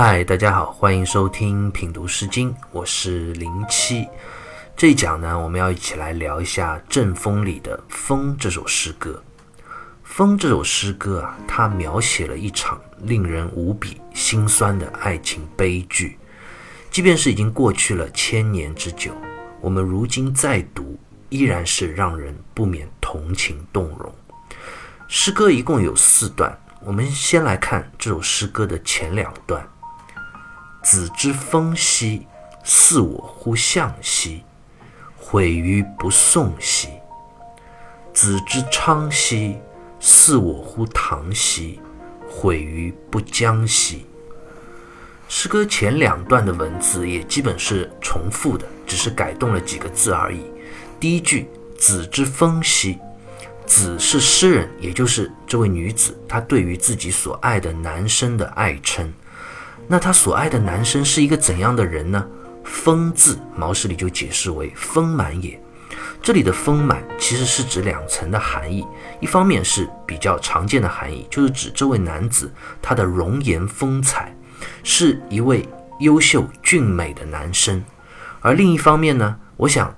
嗨，大家好，欢迎收听品读诗经，我是零七。这一讲呢，我们要一起来聊一下《阵风》里的《风》这首诗歌。《风》这首诗歌啊，它描写了一场令人无比心酸的爱情悲剧。即便是已经过去了千年之久，我们如今再读，依然是让人不免同情动容。诗歌一共有四段，我们先来看这首诗歌的前两段。子之风兮，似我乎相兮，毁于不送兮；子之昌兮，似我乎唐兮，毁于不将兮。诗歌前两段的文字也基本是重复的，只是改动了几个字而已。第一句“子之风兮”，子是诗人，也就是这位女子，她对于自己所爱的男生的爱称。那他所爱的男生是一个怎样的人呢？丰字，毛诗里就解释为丰满也。这里的丰满其实是指两层的含义，一方面是比较常见的含义，就是指这位男子他的容颜风采是一位优秀俊美的男生，而另一方面呢，我想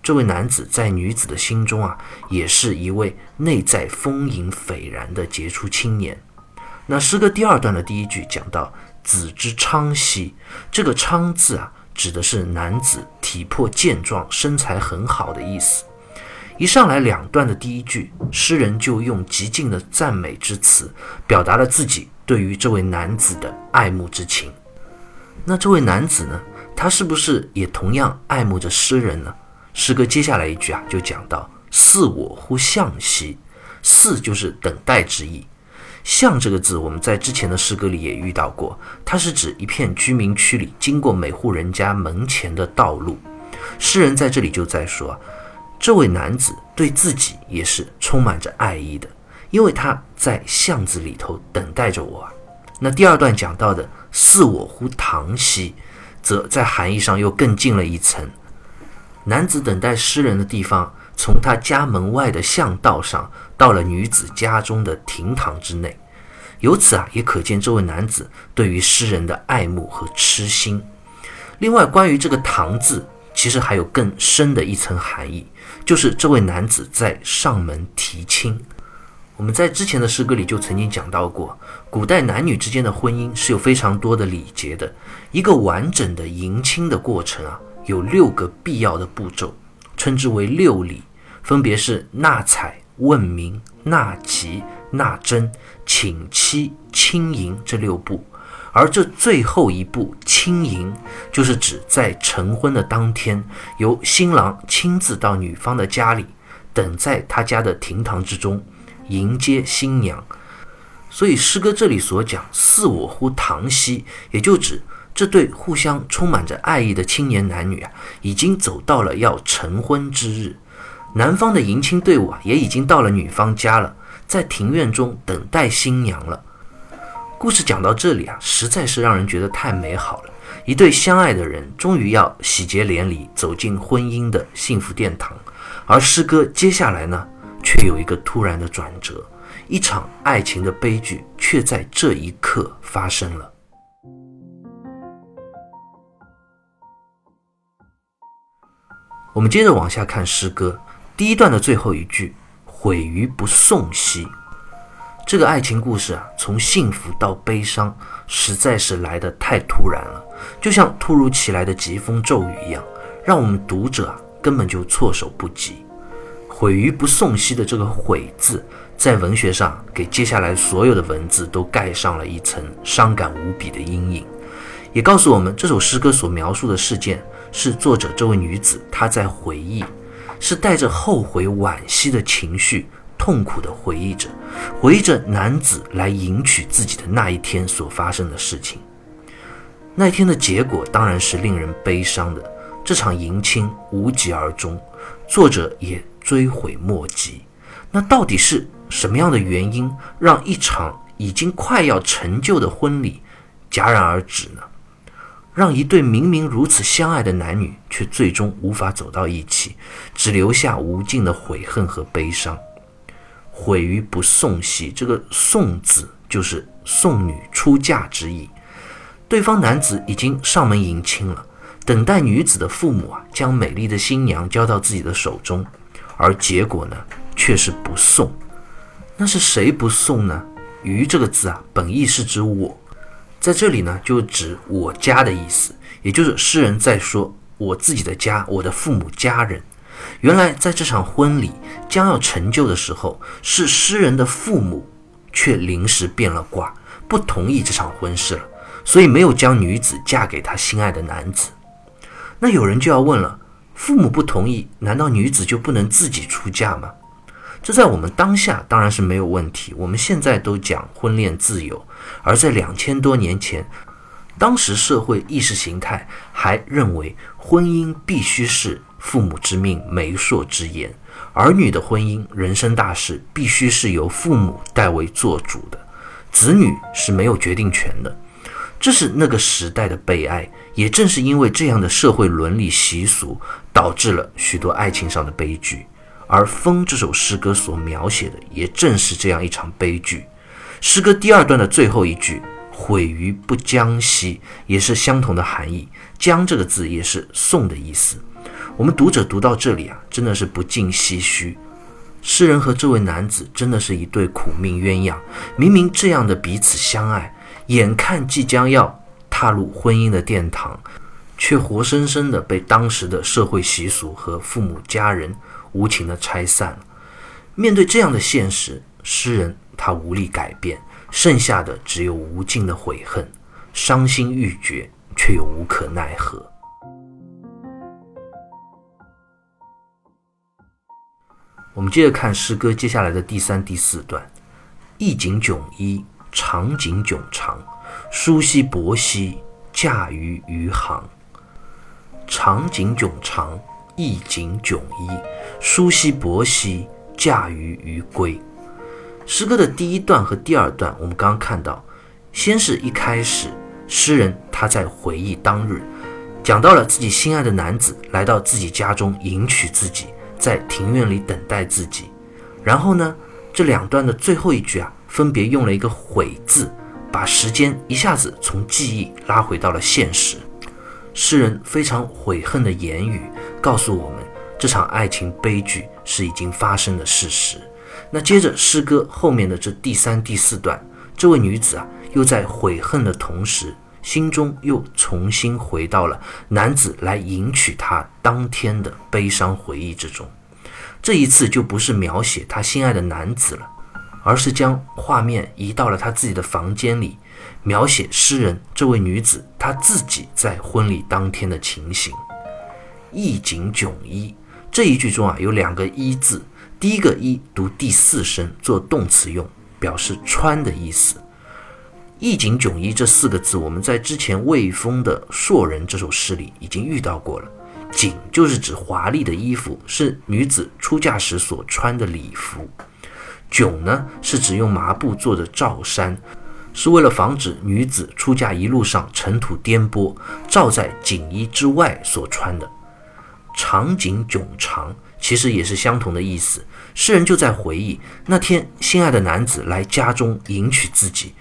这位男子在女子的心中啊，也是一位内在丰盈斐然的杰出青年。那诗歌第二段的第一句讲到。子之昌兮，这个“昌”字啊，指的是男子体魄健壮、身材很好的意思。一上来两段的第一句，诗人就用极尽的赞美之词，表达了自己对于这位男子的爱慕之情。那这位男子呢，他是不是也同样爱慕着诗人呢？诗歌接下来一句啊，就讲到“似我乎向兮”，“似”就是等待之意。巷这个字，我们在之前的诗歌里也遇到过，它是指一片居民区里经过每户人家门前的道路。诗人在这里就在说，这位男子对自己也是充满着爱意的，因为他在巷子里头等待着我。那第二段讲到的“似我乎堂兮”，则在含义上又更进了一层。男子等待诗人的地方。从他家门外的巷道上，到了女子家中的亭堂之内，由此啊，也可见这位男子对于诗人的爱慕和痴心。另外，关于这个“堂”字，其实还有更深的一层含义，就是这位男子在上门提亲。我们在之前的诗歌里就曾经讲到过，古代男女之间的婚姻是有非常多的礼节的，一个完整的迎亲的过程啊，有六个必要的步骤。称之为六礼，分别是纳采、问名、纳吉、纳征、请妻、亲迎这六步。而这最后一步亲迎，就是指在成婚的当天，由新郎亲自到女方的家里，等在他家的厅堂之中迎接新娘。所以诗歌这里所讲“似我乎堂兮”，也就指。这对互相充满着爱意的青年男女啊，已经走到了要成婚之日。男方的迎亲队伍啊，也已经到了女方家了，在庭院中等待新娘了。故事讲到这里啊，实在是让人觉得太美好了。一对相爱的人终于要喜结连理，走进婚姻的幸福殿堂。而诗歌接下来呢，却有一个突然的转折，一场爱情的悲剧却在这一刻发生了。我们接着往下看诗歌第一段的最后一句“毁于不送兮”，这个爱情故事啊，从幸福到悲伤，实在是来得太突然了，就像突如其来的疾风骤雨一样，让我们读者啊根本就措手不及。“毁于不送兮”的这个“毁”字，在文学上给接下来所有的文字都盖上了一层伤感无比的阴影，也告诉我们这首诗歌所描述的事件。是作者这位女子，她在回忆，是带着后悔、惋惜的情绪，痛苦地回忆着，回忆着男子来迎娶自己的那一天所发生的事情。那天的结果当然是令人悲伤的，这场迎亲无疾而终，作者也追悔莫及。那到底是什么样的原因，让一场已经快要成就的婚礼戛然而止呢？让一对明明如此相爱的男女，却最终无法走到一起，只留下无尽的悔恨和悲伤。毁于不送兮，这个“送”字就是送女出嫁之意。对方男子已经上门迎亲了，等待女子的父母啊将美丽的新娘交到自己的手中，而结果呢却是不送。那是谁不送呢？“于”这个字啊，本意是指我，在这里呢就指我家的意思，也就是诗人在说我自己的家，我的父母家人。原来在这场婚礼将要成就的时候，是诗人的父母却临时变了卦，不同意这场婚事了，所以没有将女子嫁给他心爱的男子。那有人就要问了：父母不同意，难道女子就不能自己出嫁吗？这在我们当下当然是没有问题。我们现在都讲婚恋自由，而在两千多年前，当时社会意识形态还认为婚姻必须是父母之命、媒妁之言，儿女的婚姻、人生大事必须是由父母代为做主的，子女是没有决定权的。这是那个时代的悲哀。也正是因为这样的社会伦理习俗，导致了许多爱情上的悲剧。而《风》这首诗歌所描写的，也正是这样一场悲剧。诗歌第二段的最后一句“毁于不将兮”，也是相同的含义。“将”这个字也是送的意思。我们读者读到这里啊，真的是不禁唏嘘。诗人和这位男子真的是一对苦命鸳鸯。明明这样的彼此相爱，眼看即将要踏入婚姻的殿堂，却活生生的被当时的社会习俗和父母家人。无情的拆散了。面对这样的现实，诗人他无力改变，剩下的只有无尽的悔恨，伤心欲绝，却又无可奈何。我们接着看诗歌接下来的第三、第四段：意景迥异，场景迥长，舒兮泊兮，驾于余杭。场景迥长。意景迥异，舒兮薄兮，驾于余归。诗歌的第一段和第二段，我们刚刚看到，先是一开始，诗人他在回忆当日，讲到了自己心爱的男子来到自己家中迎娶自己，在庭院里等待自己。然后呢，这两段的最后一句啊，分别用了一个“悔”字，把时间一下子从记忆拉回到了现实。诗人非常悔恨的言语。告诉我们，这场爱情悲剧是已经发生的事实。那接着诗歌后面的这第三、第四段，这位女子啊，又在悔恨的同时，心中又重新回到了男子来迎娶她当天的悲伤回忆之中。这一次就不是描写她心爱的男子了，而是将画面移到了她自己的房间里，描写诗人这位女子她自己在婚礼当天的情形。意景迥异这一句中啊有两个“一”字，第一个“一”读第四声做动词用，表示穿的意思。意景迥异这四个字，我们在之前魏风的《硕人》这首诗里已经遇到过了。景就是指华丽的衣服，是女子出嫁时所穿的礼服。迥呢是指用麻布做的罩衫，是为了防止女子出嫁一路上尘土颠簸，罩在锦衣之外所穿的。场景迥长，其实也是相同的意思。诗人就在回忆那天心爱的男子来家中迎娶自己，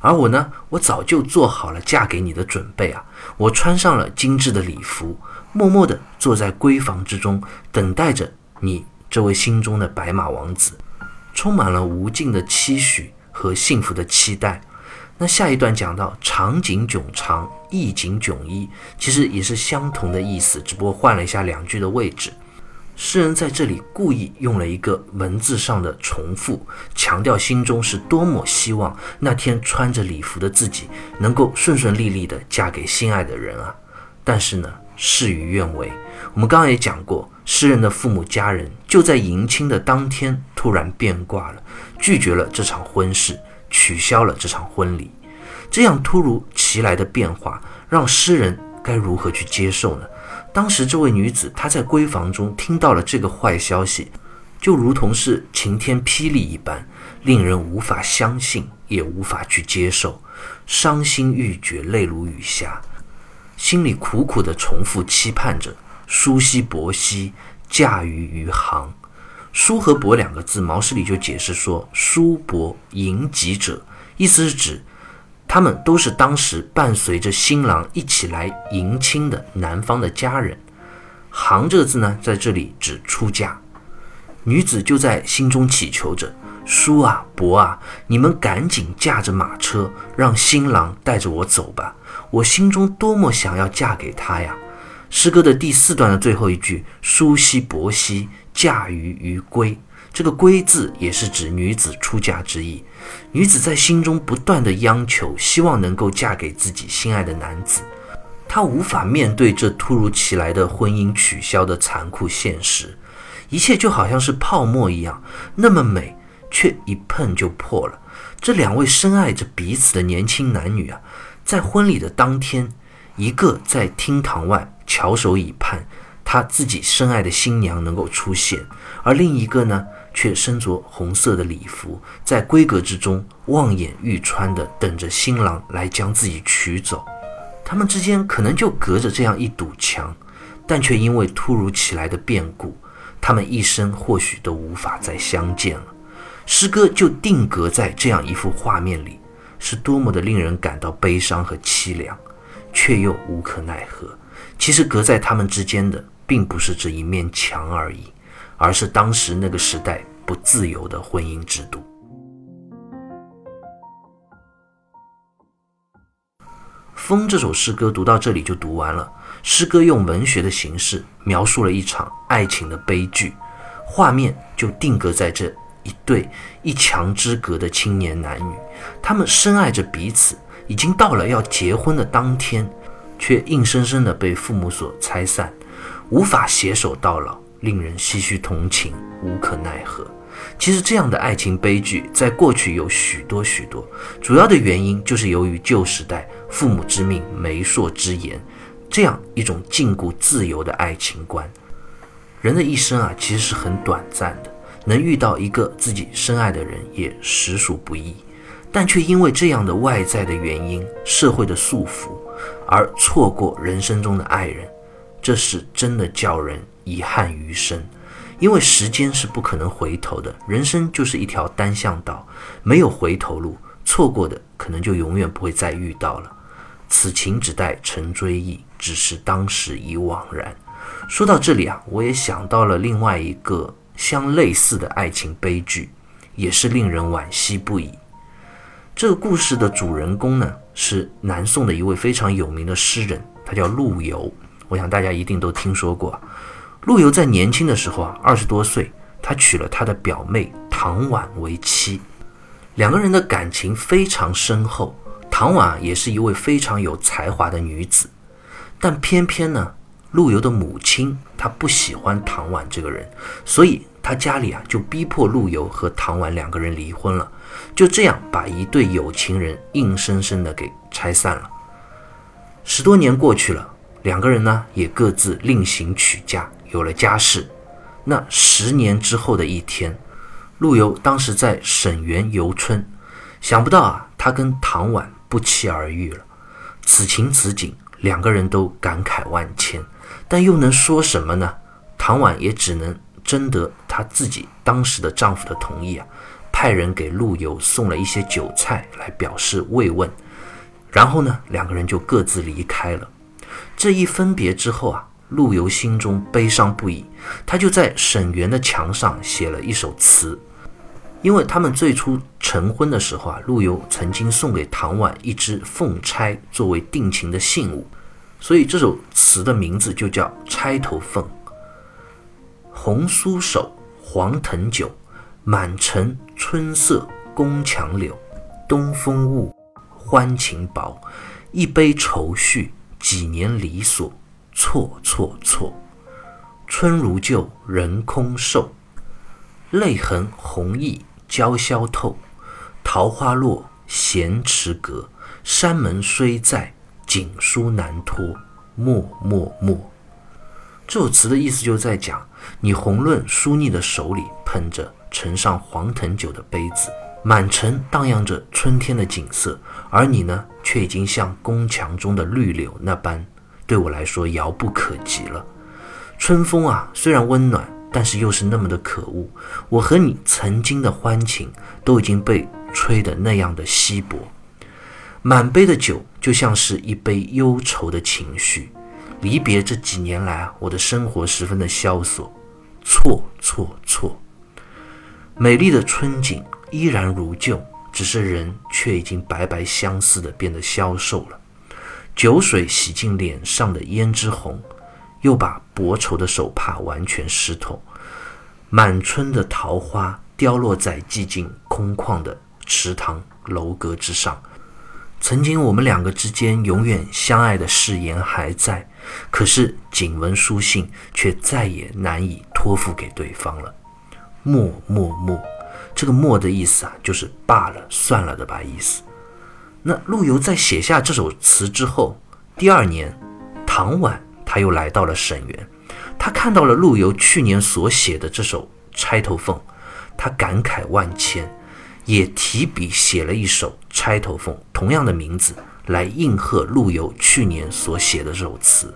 而我呢，我早就做好了嫁给你的准备啊！我穿上了精致的礼服，默默地坐在闺房之中，等待着你这位心中的白马王子，充满了无尽的期许和幸福的期待。那下一段讲到场景迥长，意景迥异，其实也是相同的意思，只不过换了一下两句的位置。诗人在这里故意用了一个文字上的重复，强调心中是多么希望那天穿着礼服的自己能够顺顺利利地嫁给心爱的人啊！但是呢，事与愿违。我们刚刚也讲过，诗人的父母家人就在迎亲的当天突然变卦了，拒绝了这场婚事。取消了这场婚礼，这样突如其来的变化，让诗人该如何去接受呢？当时这位女子她在闺房中听到了这个坏消息，就如同是晴天霹雳一般，令人无法相信，也无法去接受，伤心欲绝，泪如雨下，心里苦苦地重复期盼着“舒兮泊兮，驾于余杭”。叔和伯两个字，毛诗里就解释说：“叔伯迎吉者，意思是指他们都是当时伴随着新郎一起来迎亲的男方的家人。行这个字呢，在这里指出嫁。女子就在心中祈求着：“叔啊，伯啊，你们赶紧驾着马车，让新郎带着我走吧。我心中多么想要嫁给他呀！”诗歌的第四段的最后一句：“叔兮伯兮，嫁于于归。”这个“归”字也是指女子出嫁之意。女子在心中不断的央求，希望能够嫁给自己心爱的男子。她无法面对这突如其来的婚姻取消的残酷现实，一切就好像是泡沫一样，那么美，却一碰就破了。这两位深爱着彼此的年轻男女啊，在婚礼的当天，一个在厅堂外翘首以盼，他自己深爱的新娘能够出现，而另一个呢？却身着红色的礼服，在闺阁之中望眼欲穿地等着新郎来将自己娶走。他们之间可能就隔着这样一堵墙，但却因为突如其来的变故，他们一生或许都无法再相见了。诗歌就定格在这样一幅画面里，是多么的令人感到悲伤和凄凉，却又无可奈何。其实隔在他们之间的，并不是这一面墙而已。而是当时那个时代不自由的婚姻制度。《风》这首诗歌读到这里就读完了。诗歌用文学的形式描述了一场爱情的悲剧，画面就定格在这一对一墙之隔的青年男女，他们深爱着彼此，已经到了要结婚的当天，却硬生生的被父母所拆散，无法携手到老。令人唏嘘同情，无可奈何。其实这样的爱情悲剧在过去有许多许多，主要的原因就是由于旧时代父母之命、媒妁之言这样一种禁锢自由的爱情观。人的一生啊，其实是很短暂的，能遇到一个自己深爱的人也实属不易，但却因为这样的外在的原因、社会的束缚而错过人生中的爱人，这是真的叫人。遗憾余生，因为时间是不可能回头的，人生就是一条单向道，没有回头路，错过的可能就永远不会再遇到了。此情只待成追忆，只是当时已惘然。说到这里啊，我也想到了另外一个相类似的爱情悲剧，也是令人惋惜不已。这个故事的主人公呢，是南宋的一位非常有名的诗人，他叫陆游。我想大家一定都听说过。陆游在年轻的时候啊，二十多岁，他娶了他的表妹唐婉为妻，两个人的感情非常深厚。唐婉也是一位非常有才华的女子，但偏偏呢，陆游的母亲她不喜欢唐婉这个人，所以他家里啊就逼迫陆游和唐婉两个人离婚了，就这样把一对有情人硬生生的给拆散了。十多年过去了，两个人呢也各自另行娶嫁。有了家室，那十年之后的一天，陆游当时在沈园游春，想不到啊，他跟唐婉不期而遇了。此情此景，两个人都感慨万千，但又能说什么呢？唐婉也只能征得她自己当时的丈夫的同意啊，派人给陆游送了一些酒菜来表示慰问，然后呢，两个人就各自离开了。这一分别之后啊。陆游心中悲伤不已，他就在沈园的墙上写了一首词。因为他们最初成婚的时候啊，陆游曾经送给唐婉一只凤钗作为定情的信物，所以这首词的名字就叫《钗头凤》。红酥手，黄藤酒，满城春色宫墙柳。东风误，欢情薄，一杯愁绪，几年离索。错错错，春如旧，人空瘦。泪痕红浥鲛绡透，桃花落，闲池阁。山门虽在，锦书难托，默默默。这首词的意思就是在讲，你红润疏腻的手里捧着盛上黄藤酒的杯子，满城荡漾着春天的景色，而你呢，却已经像宫墙中的绿柳那般。对我来说遥不可及了。春风啊，虽然温暖，但是又是那么的可恶。我和你曾经的欢情都已经被吹得那样的稀薄。满杯的酒就像是一杯忧愁的情绪。离别这几年来，我的生活十分的萧索，错错错。美丽的春景依然如旧，只是人却已经白白相思的变得消瘦了。酒水洗净脸上的胭脂红，又把薄绸的手帕完全湿透。满春的桃花凋落在寂静空旷的池塘楼阁之上。曾经我们两个之间永远相爱的誓言还在，可是锦文书信却再也难以托付给对方了。默默默，这个默的意思啊，就是罢了、算了的吧意思。那陆游在写下这首词之后，第二年，唐婉他又来到了沈园，他看到了陆游去年所写的这首《钗头凤》，他感慨万千。也提笔写了一首《钗头凤》，同样的名字，来应和陆游去年所写的这首词。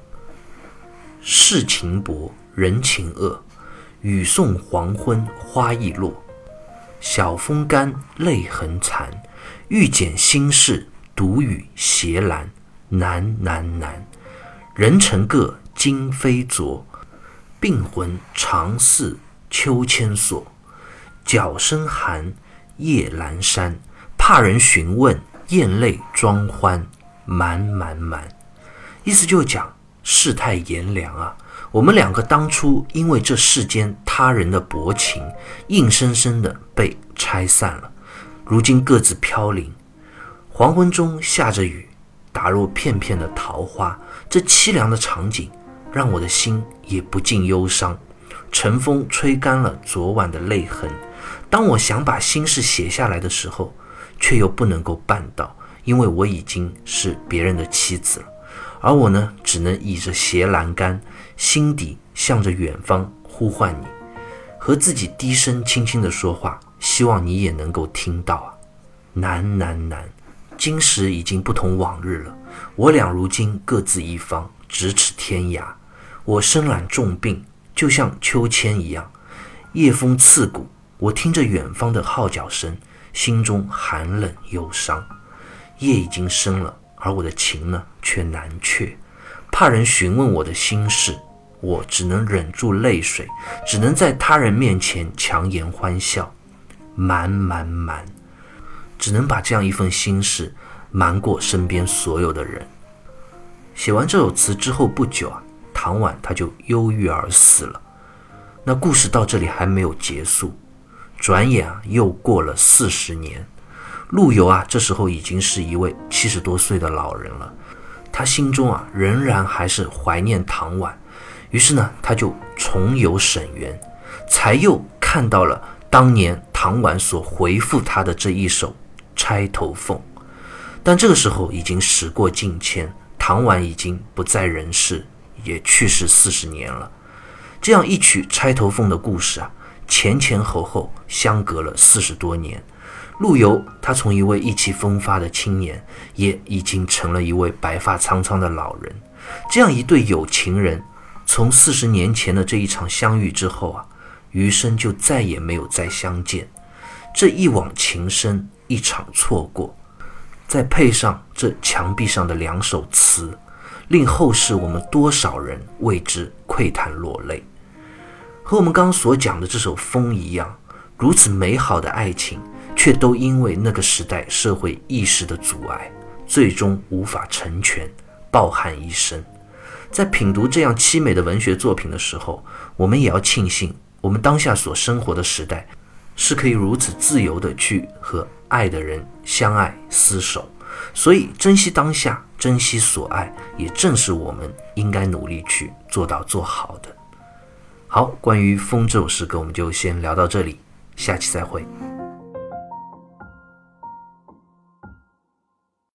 世情薄，人情恶，雨送黄昏花易落。晓风干，泪痕残，欲笺心事，独语斜阑，难难难。人成各，今非昨，病魂常似秋千索。角声寒。夜阑珊，怕人询问，咽泪装欢，满满满。意思就讲世态炎凉啊，我们两个当初因为这世间他人的薄情，硬生生的被拆散了。如今各自飘零，黄昏中下着雨，打落片片的桃花，这凄凉的场景让我的心也不禁忧伤。晨风吹干了昨晚的泪痕。当我想把心事写下来的时候，却又不能够办到，因为我已经是别人的妻子了。而我呢，只能倚着斜栏杆，心底向着远方呼唤你，和自己低声轻轻地说话，希望你也能够听到啊！难难难，今时已经不同往日了。我俩如今各自一方，咫尺天涯。我身染重病，就像秋千一样，夜风刺骨。我听着远方的号角声，心中寒冷忧伤。夜已经深了，而我的情呢，却难却。怕人询问我的心事，我只能忍住泪水，只能在他人面前强颜欢笑，瞒瞒瞒，只能把这样一份心事瞒过身边所有的人。写完这首词之后不久啊，唐婉他就忧郁而死了。那故事到这里还没有结束。转眼啊，又过了四十年，陆游啊，这时候已经是一位七十多岁的老人了。他心中啊，仍然还是怀念唐婉，于是呢，他就重游沈园，才又看到了当年唐婉所回复他的这一首《钗头凤》。但这个时候已经时过境迁，唐婉已经不在人世，也去世四十年了。这样一曲《钗头凤》的故事啊。前前后后相隔了四十多年，陆游他从一位意气风发的青年，也已经成了一位白发苍苍的老人。这样一对有情人，从四十年前的这一场相遇之后啊，余生就再也没有再相见。这一往情深，一场错过，再配上这墙壁上的两首词，令后世我们多少人为之喟叹落泪。和我们刚刚所讲的这首《风》一样，如此美好的爱情，却都因为那个时代社会意识的阻碍，最终无法成全，抱憾一生。在品读这样凄美的文学作品的时候，我们也要庆幸，我们当下所生活的时代，是可以如此自由的去和爱的人相爱厮守。所以，珍惜当下，珍惜所爱，也正是我们应该努力去做到做好的。好，关于《风》这首诗歌，我们就先聊到这里，下期再会。